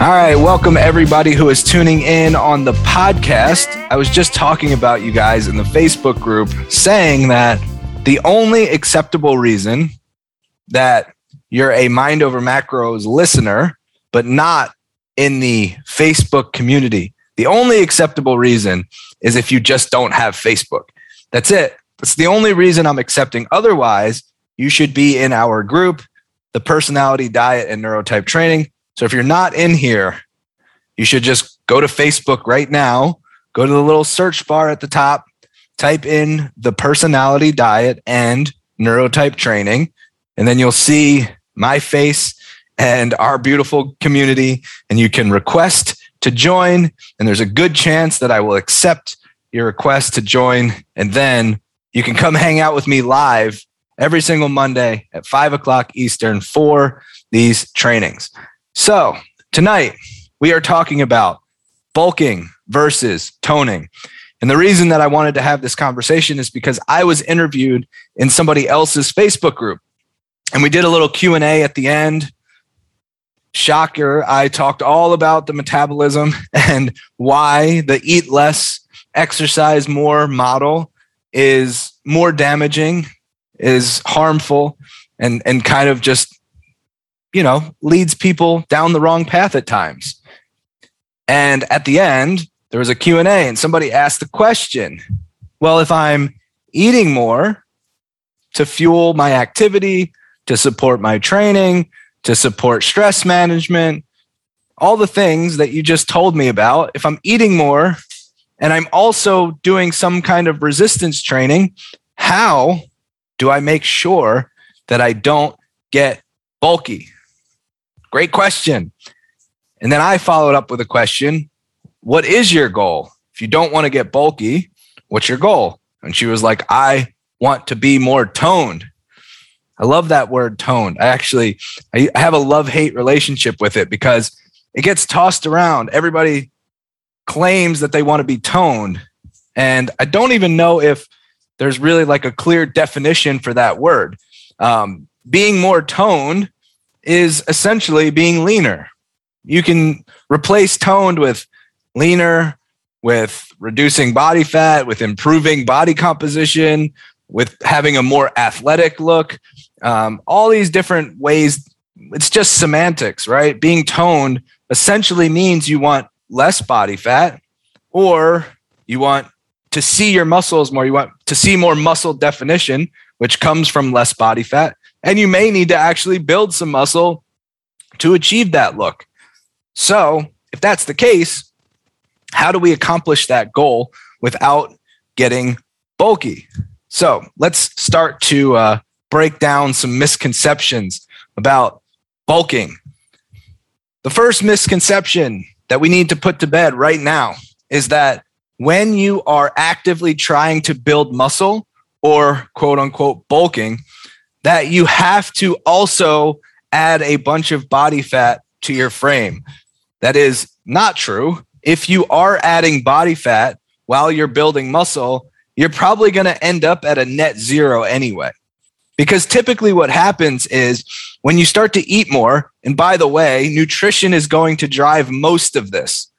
All right, welcome everybody who is tuning in on the podcast. I was just talking about you guys in the Facebook group saying that the only acceptable reason that you're a Mind Over Macros listener, but not in the Facebook community, the only acceptable reason is if you just don't have Facebook. That's it. That's the only reason I'm accepting. Otherwise, you should be in our group, the personality diet and neurotype training. So if you're not in here, you should just go to Facebook right now, go to the little search bar at the top, type in the personality diet and neurotype training, and then you'll see my face and our beautiful community. And you can request to join. And there's a good chance that I will accept your request to join. And then you can come hang out with me live every single Monday at five o'clock Eastern for these trainings. So tonight we are talking about bulking versus toning. And the reason that I wanted to have this conversation is because I was interviewed in somebody else's Facebook group. And we did a little Q&A at the end. Shocker, I talked all about the metabolism and why the eat less, exercise more model is more damaging, is harmful and and kind of just you know, leads people down the wrong path at times. And at the end, there was a Q&A and somebody asked the question, well, if I'm eating more to fuel my activity, to support my training, to support stress management, all the things that you just told me about, if I'm eating more and I'm also doing some kind of resistance training, how do I make sure that I don't get bulky? Great question. And then I followed up with a question What is your goal? If you don't want to get bulky, what's your goal? And she was like, I want to be more toned. I love that word toned. I actually I have a love-hate relationship with it because it gets tossed around. Everybody claims that they want to be toned. And I don't even know if there's really like a clear definition for that word. Um, being more toned is essentially being leaner. You can replace toned with leaner, with reducing body fat, with improving body composition, with having a more athletic look. Um, all these different ways. It's just semantics, right? Being toned essentially means you want less body fat or you want to see your muscles more. You want to see more muscle definition, which comes from less body fat. And you may need to actually build some muscle to achieve that look. So, if that's the case, how do we accomplish that goal without getting bulky? So, let's start to uh, break down some misconceptions about bulking. The first misconception that we need to put to bed right now is that when you are actively trying to build muscle or quote unquote bulking, that you have to also add a bunch of body fat to your frame. That is not true. If you are adding body fat while you're building muscle, you're probably going to end up at a net zero anyway. Because typically, what happens is when you start to eat more, and by the way, nutrition is going to drive most of this.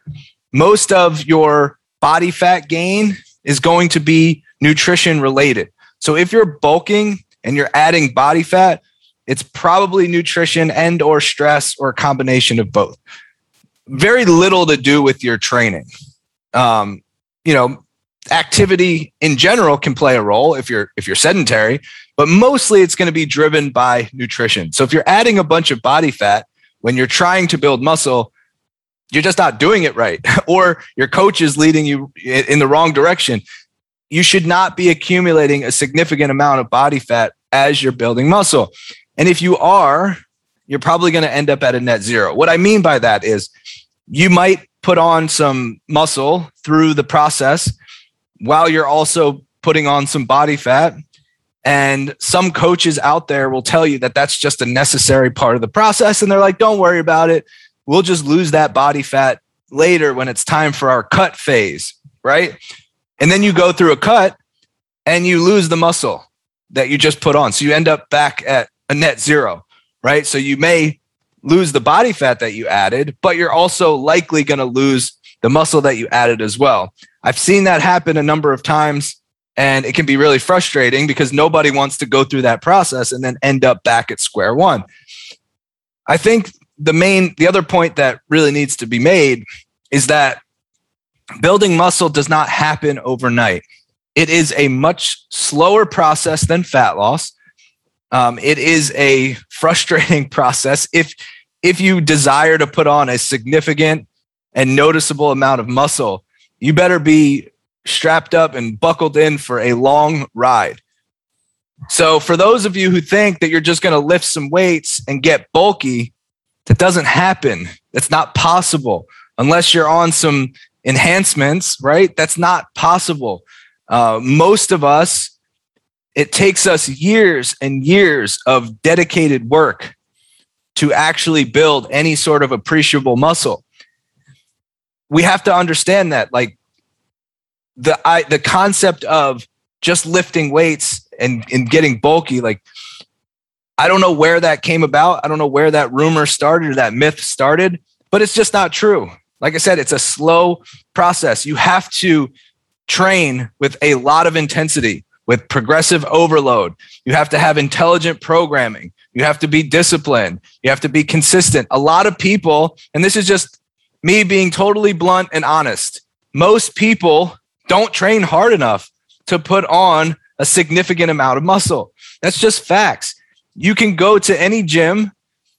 Most of your body fat gain is going to be nutrition related. So if you're bulking and you're adding body fat, it's probably nutrition and or stress or a combination of both. Very little to do with your training. Um, you know, activity in general can play a role if you're if you're sedentary, but mostly it's going to be driven by nutrition. So if you're adding a bunch of body fat when you're trying to build muscle, you're just not doing it right or your coach is leading you in the wrong direction you should not be accumulating a significant amount of body fat as you're building muscle. And if you are, you're probably going to end up at a net zero. What I mean by that is you might put on some muscle through the process while you're also putting on some body fat. And some coaches out there will tell you that that's just a necessary part of the process. And they're like, don't worry about it. We'll just lose that body fat later when it's time for our cut phase, right? And then you go through a cut and you lose the muscle that you just put on. So you end up back at a net zero, right? So you may lose the body fat that you added, but you're also likely going to lose the muscle that you added as well. I've seen that happen a number of times and it can be really frustrating because nobody wants to go through that process and then end up back at square one. I think the main, the other point that really needs to be made is that building muscle does not happen overnight. It is a much slower process than fat loss. Um, it is a frustrating process. If if you desire to put on a significant and noticeable amount of muscle, you better be strapped up and buckled in for a long ride. So, for those of you who think that you're just going to lift some weights and get bulky, that doesn't happen. That's not possible unless you're on some enhancements, right? That's not possible. Uh, most of us, it takes us years and years of dedicated work to actually build any sort of appreciable muscle. We have to understand that, like the I, the concept of just lifting weights and and getting bulky, like I don't know where that came about. I don't know where that rumor started or that myth started, but it's just not true. Like I said, it's a slow process. You have to train with a lot of intensity, with progressive overload. You have to have intelligent programming. You have to be disciplined. You have to be consistent. A lot of people, and this is just me being totally blunt and honest, most people don't train hard enough to put on a significant amount of muscle. That's just facts. You can go to any gym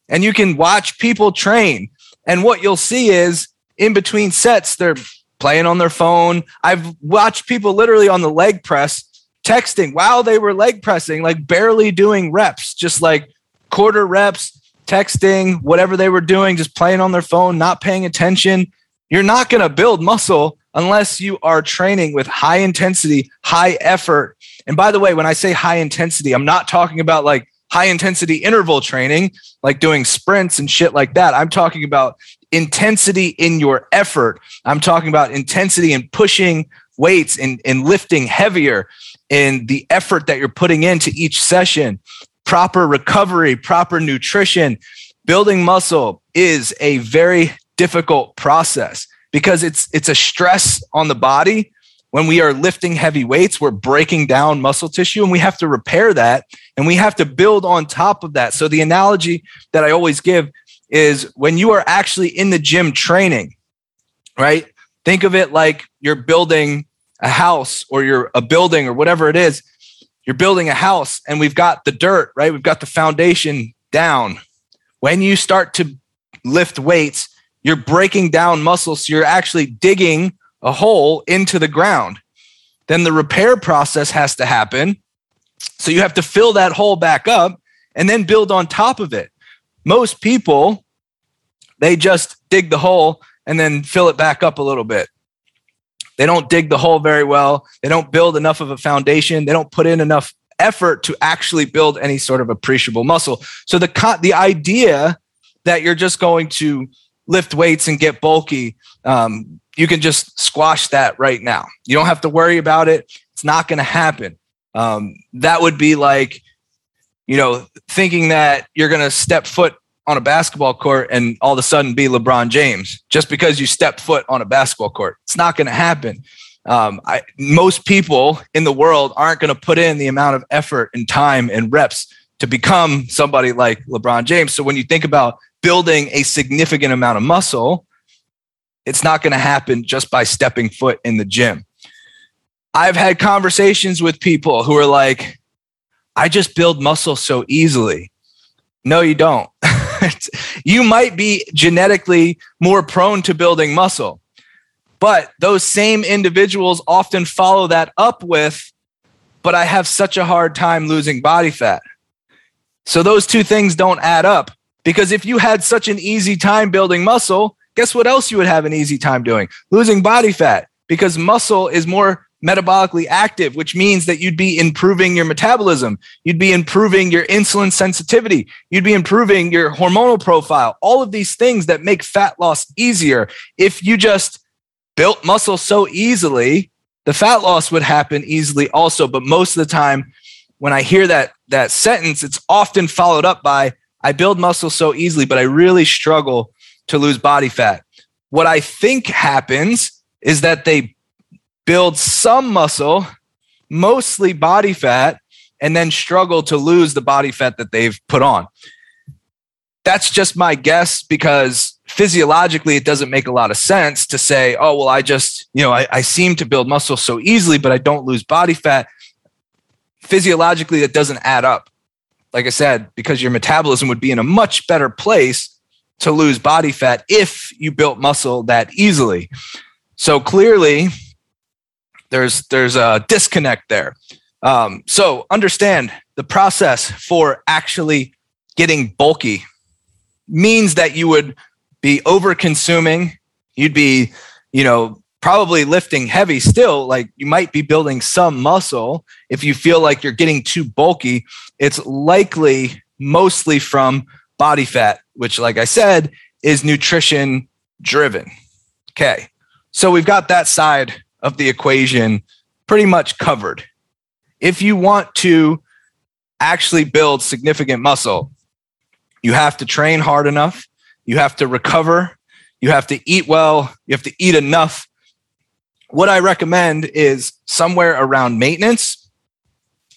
and you can watch people train. And what you'll see is in between sets, they're playing on their phone. I've watched people literally on the leg press texting while they were leg pressing, like barely doing reps, just like quarter reps, texting, whatever they were doing, just playing on their phone, not paying attention. You're not going to build muscle unless you are training with high intensity, high effort. And by the way, when I say high intensity, I'm not talking about like high intensity interval training, like doing sprints and shit like that. I'm talking about intensity in your effort. I'm talking about intensity in pushing weights and, and lifting heavier in the effort that you're putting into each session, proper recovery, proper nutrition. Building muscle is a very difficult process because it's it's a stress on the body when we are lifting heavy weights we're breaking down muscle tissue and we have to repair that and we have to build on top of that so the analogy that i always give is when you are actually in the gym training, right? Think of it like you're building a house or you're a building or whatever it is. You're building a house and we've got the dirt, right? We've got the foundation down. When you start to lift weights, you're breaking down muscles. So you're actually digging a hole into the ground. Then the repair process has to happen. So you have to fill that hole back up and then build on top of it most people, they just dig the hole and then fill it back up a little bit. They don't dig the hole very well. They don't build enough of a foundation. They don't put in enough effort to actually build any sort of appreciable muscle. So the the idea that you're just going to lift weights and get bulky, um, you can just squash that right now. You don't have to worry about it. It's not going to happen. Um, that would be like you know, thinking that you're going to step foot on a basketball court and all of a sudden be LeBron James just because you step foot on a basketball court. It's not going to happen. Um, I, most people in the world aren't going to put in the amount of effort and time and reps to become somebody like LeBron James. So when you think about building a significant amount of muscle, it's not going to happen just by stepping foot in the gym. I've had conversations with people who are like, I just build muscle so easily. No, you don't. you might be genetically more prone to building muscle, but those same individuals often follow that up with, but I have such a hard time losing body fat. So those two things don't add up because if you had such an easy time building muscle, guess what else you would have an easy time doing? Losing body fat because muscle is more metabolically active, which means that you'd be improving your metabolism. You'd be improving your insulin sensitivity. You'd be improving your hormonal profile. All of these things that make fat loss easier. If you just built muscle so easily, the fat loss would happen easily also. But most of the time, when I hear that, that sentence, it's often followed up by, I build muscle so easily, but I really struggle to lose body fat. What I think happens is that they build some muscle, mostly body fat, and then struggle to lose the body fat that they've put on. That's just my guess because physiologically it doesn't make a lot of sense to say, oh, well, I just, you know, I, I seem to build muscle so easily, but I don't lose body fat. Physiologically, that doesn't add up. Like I said, because your metabolism would be in a much better place to lose body fat if you built muscle that easily. So clearly, there's there's a disconnect there. Um, so understand the process for actually getting bulky means that you would be over consuming. You'd be, you know, probably lifting heavy still. Like you might be building some muscle. If you feel like you're getting too bulky, it's likely mostly from body fat, which, like I said, is nutrition driven. Okay. So we've got that side of the equation pretty much covered. If you want to actually build significant muscle, you have to train hard enough, you have to recover, you have to eat well, you have to eat enough. What I recommend is somewhere around maintenance.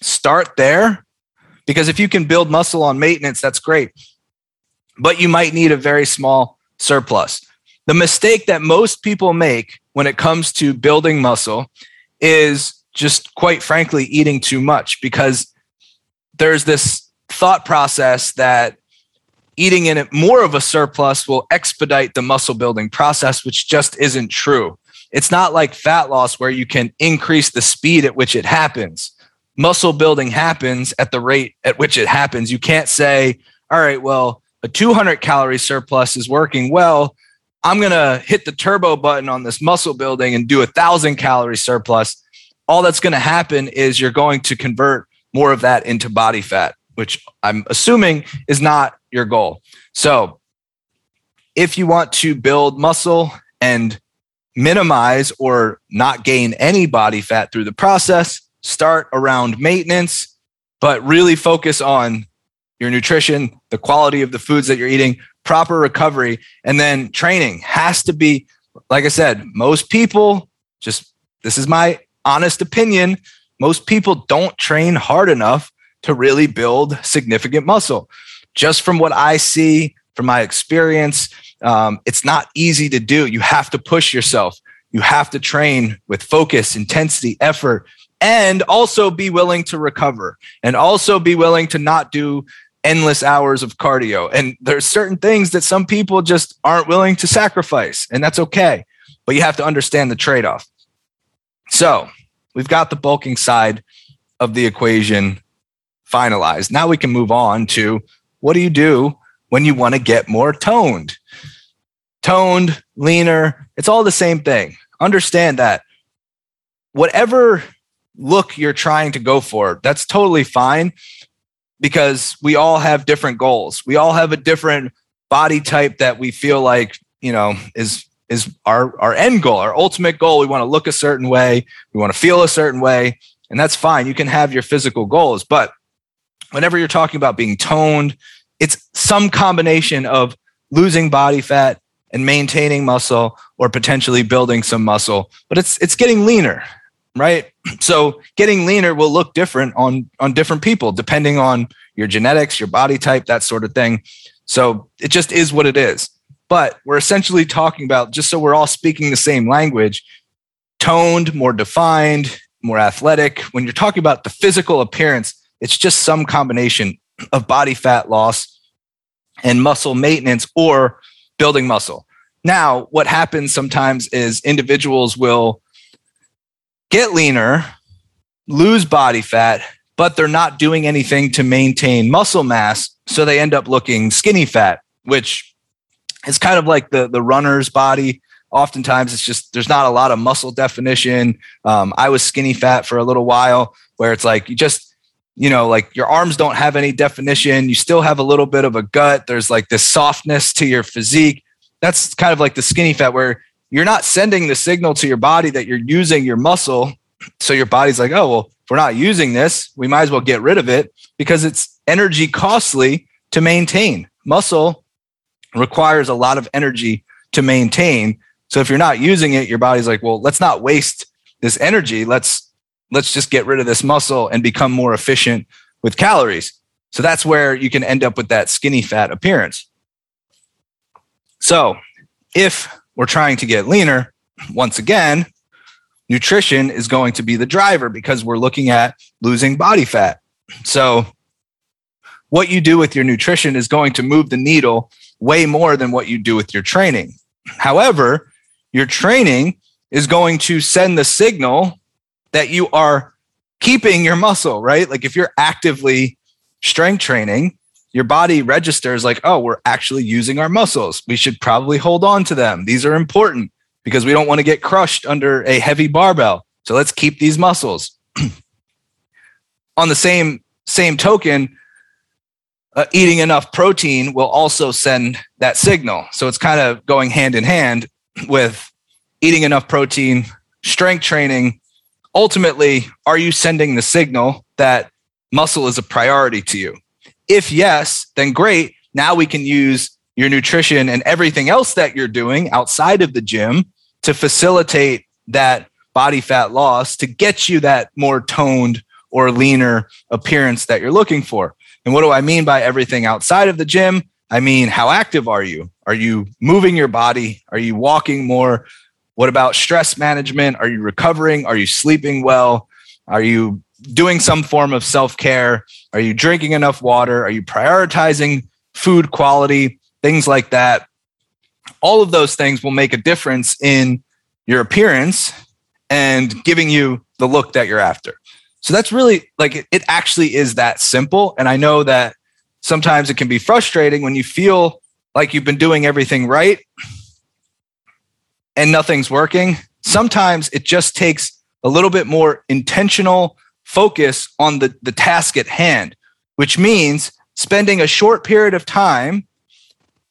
Start there because if you can build muscle on maintenance, that's great. But you might need a very small surplus. The mistake that most people make when it comes to building muscle is just quite frankly eating too much because there's this thought process that eating in it more of a surplus will expedite the muscle building process, which just isn't true. It's not like fat loss where you can increase the speed at which it happens. Muscle building happens at the rate at which it happens. You can't say, all right, well, a 200 calorie surplus is working well. I'm going to hit the turbo button on this muscle building and do a thousand calorie surplus all that's going to happen is you're going to convert more of that into body fat, which I'm assuming is not your goal. So, if you want to build muscle and minimize or not gain any body fat through the process, start around maintenance, but really focus on your nutrition, the quality of the foods that you're eating, proper recovery, and then training has to be, like I said, most people just, this is my honest opinion, most people don't train hard enough to really build significant muscle. Just from what I see, from my experience, um, it's not easy to do. You have to push yourself. You have to train with focus, intensity, effort, and also be willing to recover and also be willing to not do endless hours of cardio. And there's certain things that some people just aren't willing to sacrifice, and that's okay. But you have to understand the trade off. So we've got the bulking side of the equation finalized. Now we can move on to what do you do when you want to get more toned? Toned, leaner, it's all the same thing. Understand that whatever look you're trying to go for, that's totally fine because we all have different goals. We all have a different body type that we feel like, you know, is is our, our end goal, our ultimate goal. We want to look a certain way, we want to feel a certain way, and that's fine. You can have your physical goals, but whenever you're talking about being toned, it's some combination of losing body fat and maintaining muscle or potentially building some muscle, but it's it's getting leaner, right? So getting leaner will look different on on different people depending on your genetics, your body type, that sort of thing. So it just is what it is. But we're essentially talking about, just so we're all speaking the same language, toned, more defined, more athletic. When you're talking about the physical appearance, it's just some combination of body fat loss and muscle maintenance or building muscle. Now, what happens sometimes is individuals will get leaner, lose body fat, but they're not doing anything to maintain muscle mass. So they end up looking skinny fat, which is kind of like the the runner's body. Oftentimes, it's just there's not a lot of muscle definition. Um, I was skinny fat for a little while, where it's like you just you know like your arms don't have any definition. You still have a little bit of a gut. There's like this softness to your physique. That's kind of like the skinny fat, where you're not sending the signal to your body that you're using your muscle. So your body's like, oh well, if we're not using this, we might as well get rid of it because it's energy costly to maintain. Muscle requires a lot of energy to maintain. So if you're not using it, your body's like, well, let's not waste this energy. Let's let's just get rid of this muscle and become more efficient with calories. So that's where you can end up with that skinny fat appearance. So if we're trying to get leaner, once again, nutrition is going to be the driver because we're looking at losing body fat. So what you do with your nutrition is going to move the needle way more than what you do with your training. However, your training is going to send the signal that you are keeping your muscle, right? Like if you're actively strength training, your body registers like, oh, we're actually using our muscles. We should probably hold on to them. These are important because we don't want to get crushed under a heavy barbell. So let's keep these muscles. On the same same token, uh, eating enough protein will also send that signal. So it's kind of going hand in hand with eating enough protein, strength training. Ultimately, are you sending the signal that muscle is a priority to you? If yes, then great. Now we can use your nutrition and everything else that you're doing outside of the gym to facilitate that body fat loss to get you that more toned or leaner appearance that you're looking for. And what do I mean by everything outside of the gym? I mean, how active are you? Are you moving your body? Are you walking more? What about stress management? Are you recovering? Are you sleeping well? Are you doing some form of self care? Are you drinking enough water? Are you prioritizing food quality? Things like that. All of those things will make a difference in your appearance and giving you the look that you're after. So that's really like it, it actually is that simple. And I know that sometimes it can be frustrating when you feel like you've been doing everything right and nothing's working. Sometimes it just takes a little bit more intentional focus on the, the task at hand, which means spending a short period of time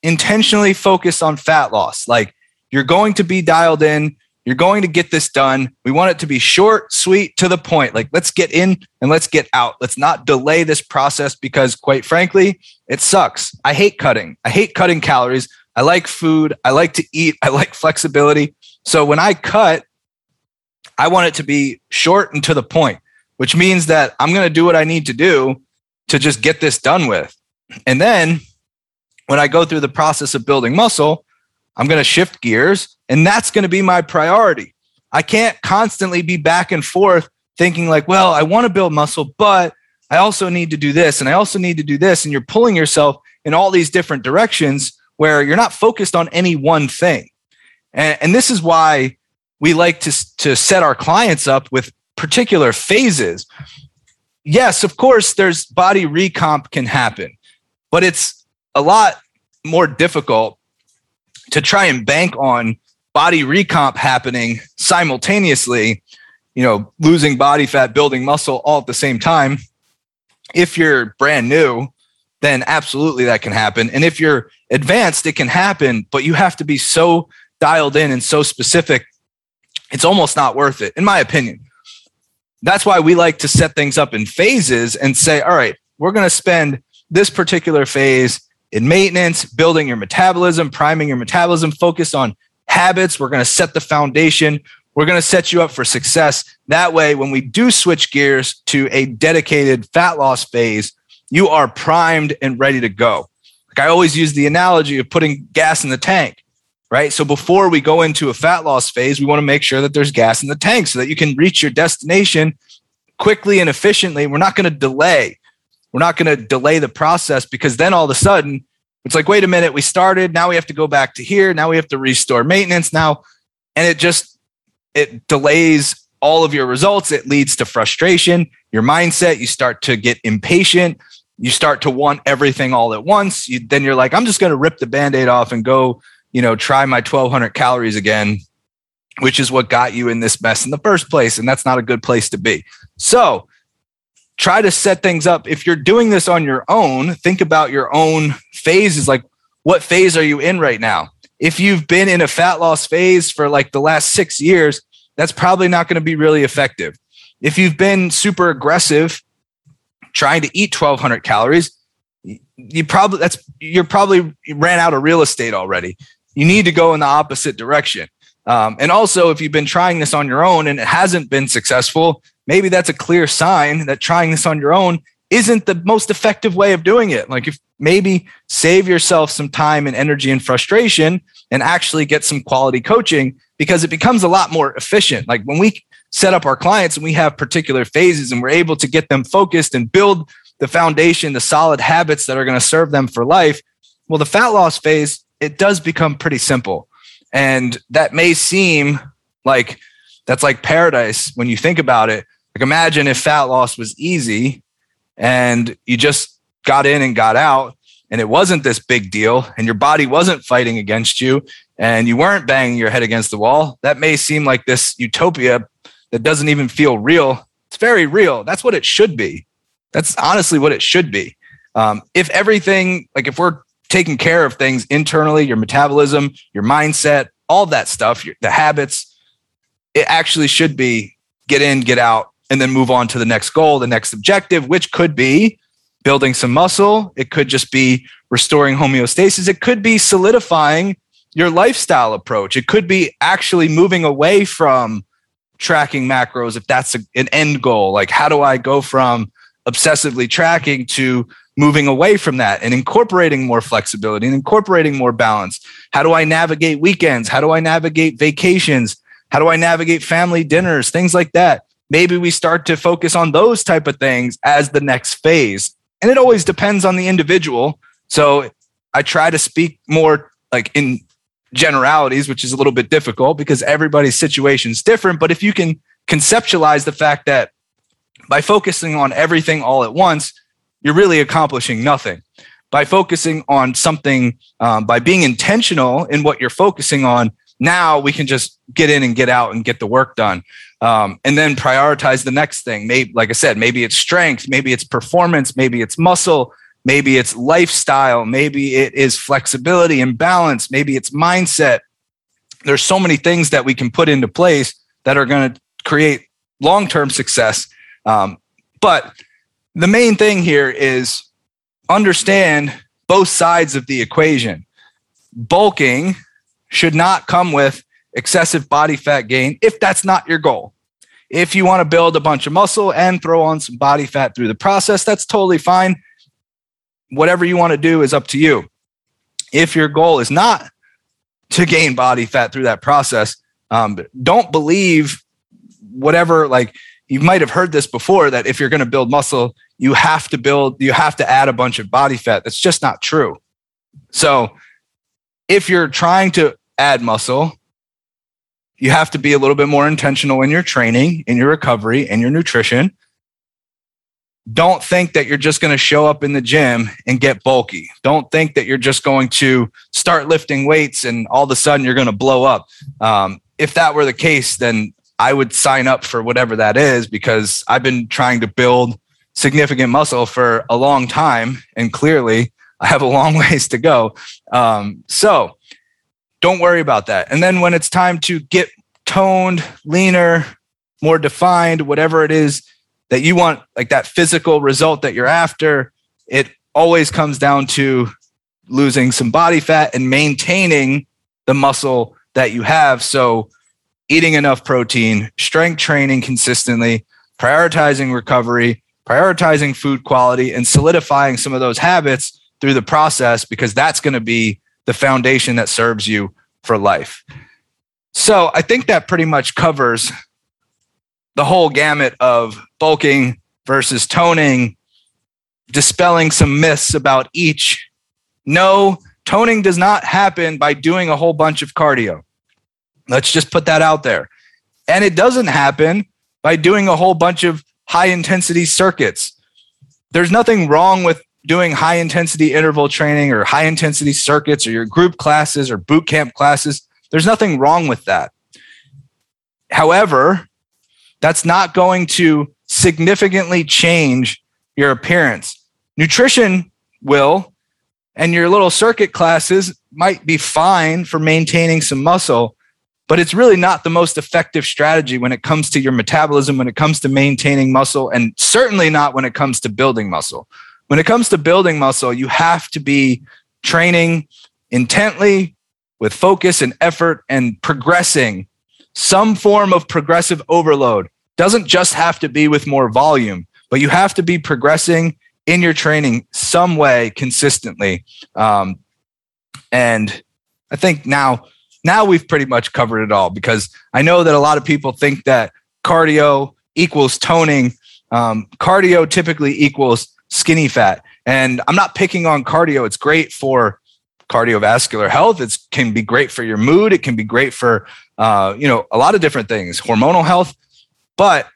intentionally focused on fat loss. Like you're going to be dialed in, you're going to get this done. We want it to be short, sweet, to the point. Like, let's get in and let's get out. Let's not delay this process because, quite frankly, it sucks. I hate cutting. I hate cutting calories. I like food. I like to eat. I like flexibility. So when I cut, I want it to be short and to the point, which means that I'm going to do what I need to do to just get this done with. And then when I go through the process of building muscle, I'm going to shift gears, and that's going to be my priority. I can't constantly be back and forth thinking, like, well, I want to build muscle, but I also need to do this, and I also need to do this. And you're pulling yourself in all these different directions where you're not focused on any one thing. And, and this is why we like to, to set our clients up with particular phases. Yes, of course, there's body recomp can happen, but it's a lot more difficult to try and bank on body recomp happening simultaneously, you know, losing body fat, building muscle all at the same time. If you're brand new, then absolutely that can happen. And if you're advanced, it can happen, but you have to be so dialed in and so specific. It's almost not worth it, in my opinion. That's why we like to set things up in phases and say, all right, we're going to spend this particular phase in maintenance, building your metabolism, priming your metabolism, focus on habits. We're going to set the foundation. We're going to set you up for success. That way, when we do switch gears to a dedicated fat loss phase, you are primed and ready to go. Like I always use the analogy of putting gas in the tank, right? So before we go into a fat loss phase, we want to make sure that there's gas in the tank so that you can reach your destination quickly and efficiently. We're not going to delay. We're not going to delay the process because then all of a sudden it's like, wait a minute, we started. Now we have to go back to here. Now we have to restore maintenance now. And it just, it delays all of your results. It leads to frustration, your mindset. You start to get impatient. You start to want everything all at once. You, then you're like, I'm just going to rip the band aid off and go, you know, try my 1200 calories again, which is what got you in this mess in the first place. And that's not a good place to be. So try to set things up. If you're doing this on your own, think about your own phases. Like, what phase are you in right now? If you've been in a fat loss phase for like the last six years, that's probably not going to be really effective. If you've been super aggressive trying to eat 1200 calories, you probably that's you're probably ran out of real estate already. You need to go in the opposite direction. Um, and also, if you've been trying this on your own and it hasn't been successful, maybe that's a clear sign that trying this on your own isn't the most effective way of doing it. Like if maybe save yourself some time and energy and frustration and actually get some quality coaching because it becomes a lot more efficient. Like when we set up our clients and we have particular phases and we're able to get them focused and build the foundation, the solid habits that are going to serve them for life. Well, the fat loss phase, it does become pretty simple. And that may seem like that's like paradise when you think about it. Like imagine if fat loss was easy and you just got in and got out and it wasn't this big deal and your body wasn't fighting against you and you weren't banging your head against the wall. That may seem like this utopia that doesn't even feel real. It's very real. That's what it should be. That's honestly what it should be. Um, if everything, like if we're taking care of things internally, your metabolism, your mindset, all that stuff, your, the habits, it actually should be get in, get out, and then move on to the next goal, the next objective, which could be building some muscle. It could just be restoring homeostasis. It could be solidifying your lifestyle approach. It could be actually moving away from tracking macros if that's a, an end goal. Like, how do I go from obsessively tracking to moving away from that and incorporating more flexibility and incorporating more balance? How do I navigate weekends? How do I navigate vacations? How do I navigate family dinners? Things like that. Maybe we start to focus on those type of things as the next phase. And it always depends on the individual. So I try to speak more like in generalities, which is a little bit difficult because everybody's situation is different. But if you can conceptualize the fact that by focusing on everything all at once, you're really accomplishing nothing. By focusing on something, um, by being intentional in what you're focusing on, now we can just get in and get out and get the work done. Um, and then prioritize the next thing. Maybe, like I said, maybe it's strength, maybe it's performance, maybe it's muscle, maybe it's lifestyle, maybe it is flexibility and balance, maybe it's mindset. There's so many things that we can put into place that are going to create long term success um, but the main thing here is understand both sides of the equation. Bulking should not come with excessive body fat gain if that's not your goal. If you want to build a bunch of muscle and throw on some body fat through the process, that's totally fine. Whatever you want to do is up to you. If your goal is not to gain body fat through that process, um, don't believe whatever, like, you might have heard this before that if you're going to build muscle, you have to build, you have to add a bunch of body fat. That's just not true. So if you're trying to add muscle, you have to be a little bit more intentional in your training, in your recovery, in your nutrition. Don't think that you're just going to show up in the gym and get bulky. Don't think that you're just going to start lifting weights and all of a sudden you're going to blow up. Um, if that were the case, then I would sign up for whatever that is because I've been trying to build significant muscle for a long time. And clearly, I have a long ways to go. Um, so don't worry about that. And then when it's time to get toned, leaner, more defined, whatever it is that you want, like that physical result that you're after, it always comes down to losing some body fat and maintaining the muscle that you have. So eating enough protein, strength training consistently, prioritizing recovery, prioritizing food quality, and solidifying some of those habits through the process because that's going to be the foundation that serves you for life. So I think that pretty much covers the whole gamut of bulking versus toning, dispelling some myths about each. No, toning does not happen by doing a whole bunch of cardio. Let's just put that out there. And it doesn't happen by doing a whole bunch of high intensity circuits. There's nothing wrong with doing high intensity interval training or high intensity circuits or your group classes or boot camp classes. There's nothing wrong with that. However, that's not going to significantly change your appearance. Nutrition will, and your little circuit classes might be fine for maintaining some muscle, but it's really not the most effective strategy when it comes to your metabolism, when it comes to maintaining muscle, and certainly not when it comes to building muscle. when it comes to building muscle, you have to be training intently with focus and effort and progressing some form of progressive overload. Doesn't just have to be with more volume, but you have to be progressing in your training some way consistently. Um, and I think now, now we've pretty much covered it all because I know that a lot of people think that cardio equals toning. Um, cardio typically equals skinny fat. And I'm not picking on cardio. It's great for cardiovascular health. It can be great for your mood. It can be great for, uh, you know, a lot of different things, hormonal health. But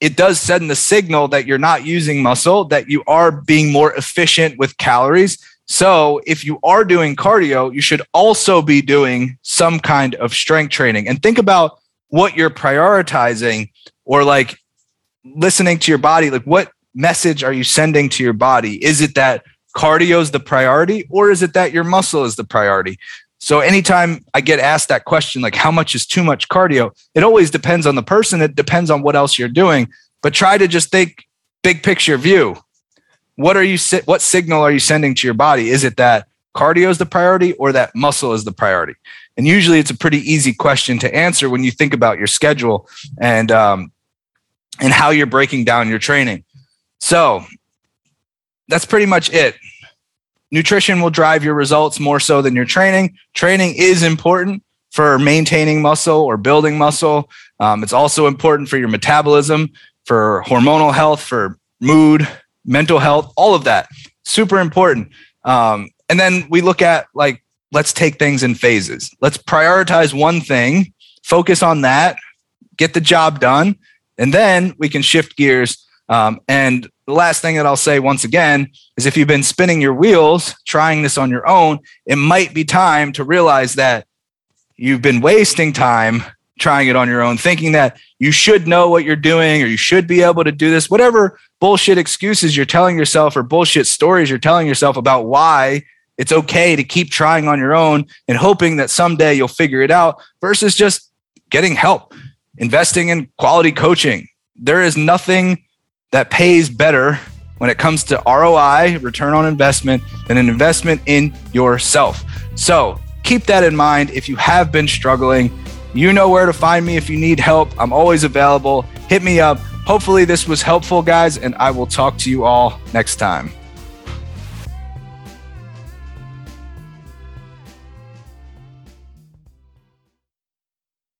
it does send the signal that you're not using muscle, that you are being more efficient with calories. So if you are doing cardio, you should also be doing some kind of strength training. And think about what you're prioritizing or like listening to your body. Like, what message are you sending to your body? Is it that cardio is the priority or is it that your muscle is the priority? So anytime I get asked that question, like how much is too much cardio, it always depends on the person. It depends on what else you're doing, but try to just think big picture view. What are you, what signal are you sending to your body? Is it that cardio is the priority or that muscle is the priority? And usually it's a pretty easy question to answer when you think about your schedule and, um, and how you're breaking down your training. So that's pretty much it. Nutrition will drive your results more so than your training. Training is important for maintaining muscle or building muscle. Um, it's also important for your metabolism, for hormonal health, for mood, mental health, all of that. Super important. Um, and then we look at like, let's take things in phases. Let's prioritize one thing, focus on that, get the job done, and then we can shift gears um, and the last thing that I'll say once again is if you've been spinning your wheels trying this on your own, it might be time to realize that you've been wasting time trying it on your own, thinking that you should know what you're doing or you should be able to do this, whatever bullshit excuses you're telling yourself or bullshit stories you're telling yourself about why it's okay to keep trying on your own and hoping that someday you'll figure it out versus just getting help, investing in quality coaching. There is nothing that pays better when it comes to ROI, return on investment, than an investment in yourself. So keep that in mind. If you have been struggling, you know where to find me if you need help. I'm always available. Hit me up. Hopefully, this was helpful, guys, and I will talk to you all next time.